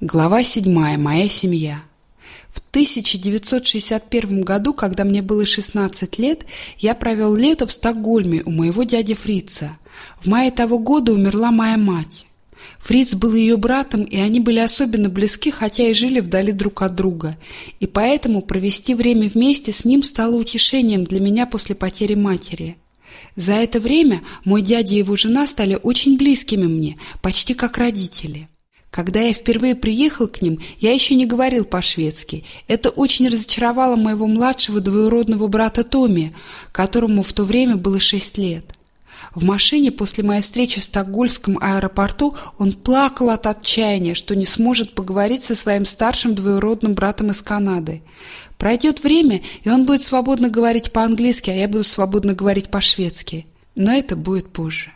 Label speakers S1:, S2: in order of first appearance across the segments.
S1: Глава 7. Моя семья. В 1961 году, когда мне было 16 лет, я провел лето в Стокгольме у моего дяди Фрица. В мае того года умерла моя мать. Фриц был ее братом, и они были особенно близки, хотя и жили вдали друг от друга. И поэтому провести время вместе с ним стало утешением для меня после потери матери. За это время мой дядя и его жена стали очень близкими мне, почти как родители. Когда я впервые приехал к ним, я еще не говорил по-шведски. Это очень разочаровало моего младшего двоюродного брата Томи, которому в то время было шесть лет. В машине после моей встречи в Стокгольмском аэропорту он плакал от отчаяния, что не сможет поговорить со своим старшим двоюродным братом из Канады. Пройдет время, и он будет свободно говорить по-английски, а я буду свободно говорить по-шведски. Но это будет позже.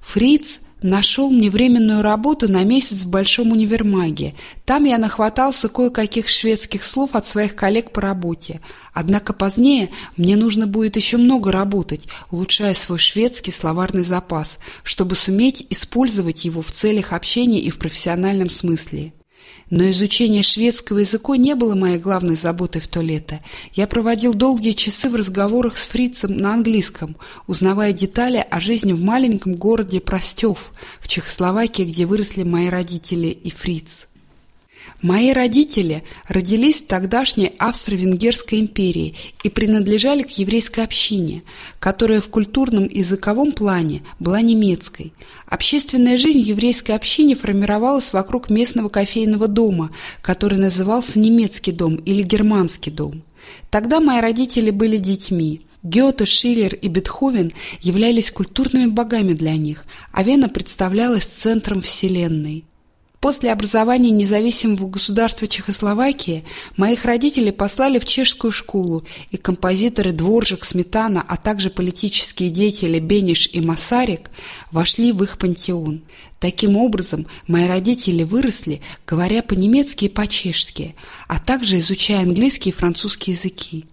S1: Фриц Нашел мне временную работу на месяц в Большом универмаге. Там я нахватался кое-каких шведских слов от своих коллег по работе. Однако позднее мне нужно будет еще много работать, улучшая свой шведский словарный запас, чтобы суметь использовать его в целях общения и в профессиональном смысле. Но изучение шведского языка не было моей главной заботой в то лето. Я проводил долгие часы в разговорах с фрицем на английском, узнавая детали о жизни в маленьком городе Простев, в Чехословакии, где выросли мои родители и фриц. Мои родители родились в тогдашней Австро-Венгерской империи и принадлежали к еврейской общине, которая в культурном и языковом плане была немецкой. Общественная жизнь еврейской общине формировалась вокруг местного кофейного дома, который назывался немецкий дом или германский дом. Тогда мои родители были детьми. Гёте, Шиллер и Бетховен являлись культурными богами для них, а Вена представлялась центром вселенной. После образования независимого государства Чехословакии моих родителей послали в чешскую школу, и композиторы Дворжик, Сметана, а также политические деятели Бениш и Масарик вошли в их пантеон. Таким образом, мои родители выросли, говоря по-немецки и по-чешски, а также изучая английский и французский языки.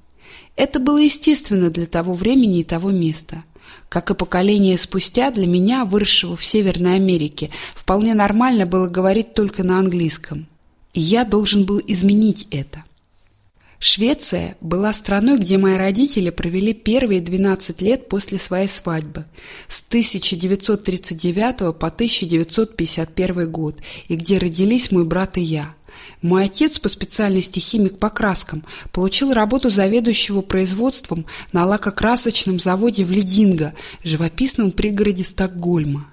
S1: Это было естественно для того времени и того места – как и поколение спустя, для меня, выросшего в Северной Америке, вполне нормально было говорить только на английском. И я должен был изменить это. Швеция была страной, где мои родители провели первые 12 лет после своей свадьбы, с 1939 по 1951 год, и где родились мой брат и я – мой отец по специальности химик по краскам получил работу заведующего производством на лакокрасочном заводе в Лединго, живописном пригороде Стокгольма.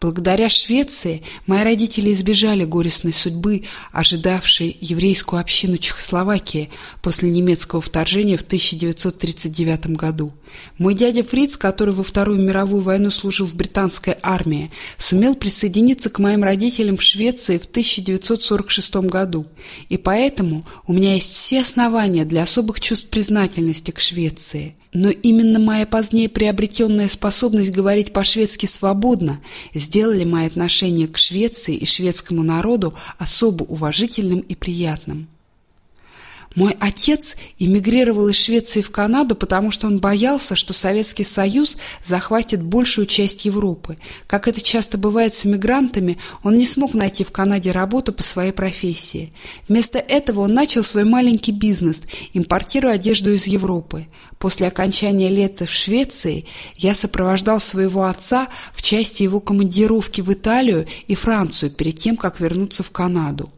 S1: Благодаря Швеции мои родители избежали горестной судьбы, ожидавшей еврейскую общину Чехословакии после немецкого вторжения в 1939 году. Мой дядя Фриц, который во Вторую мировую войну служил в британской армии, сумел присоединиться к моим родителям в Швеции в 1946 году, и поэтому у меня есть все основания для особых чувств признательности к Швеции. Но именно моя позднее приобретенная способность говорить по-шведски свободно сделали мои отношения к Швеции и шведскому народу особо уважительным и приятным. Мой отец эмигрировал из Швеции в Канаду, потому что он боялся, что Советский Союз захватит большую часть Европы. Как это часто бывает с эмигрантами, он не смог найти в Канаде работу по своей профессии. Вместо этого он начал свой маленький бизнес, импортируя одежду из Европы. После окончания лета в Швеции я сопровождал своего отца в части его командировки в Италию и Францию перед тем, как вернуться в Канаду.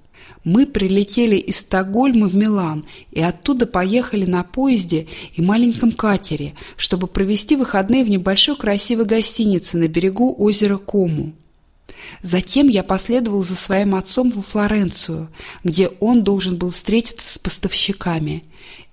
S1: Мы прилетели из Стокгольма в Милан и оттуда поехали на поезде и маленьком катере, чтобы провести выходные в небольшой красивой гостинице на берегу озера Кому. Затем я последовал за своим отцом во Флоренцию, где он должен был встретиться с поставщиками.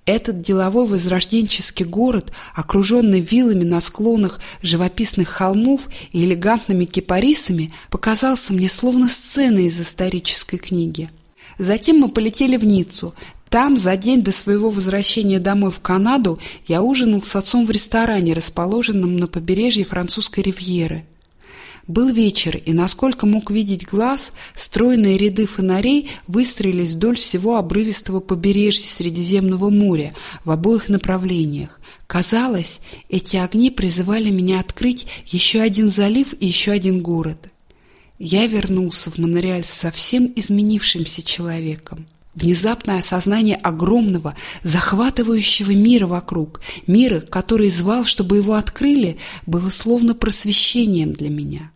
S1: Этот деловой возрожденческий город, окруженный виллами на склонах живописных холмов и элегантными кипарисами, показался мне словно сцена из исторической книги. Затем мы полетели в Ниццу. Там, за день до своего возвращения домой в Канаду, я ужинал с отцом в ресторане, расположенном на побережье французской ривьеры. Был вечер, и, насколько мог видеть глаз, стройные ряды фонарей выстроились вдоль всего обрывистого побережья Средиземного моря в обоих направлениях. Казалось, эти огни призывали меня открыть еще один залив и еще один город. Я вернулся в Монреаль совсем изменившимся человеком. Внезапное осознание огромного, захватывающего мира вокруг, мира, который звал, чтобы его открыли, было словно просвещением для меня.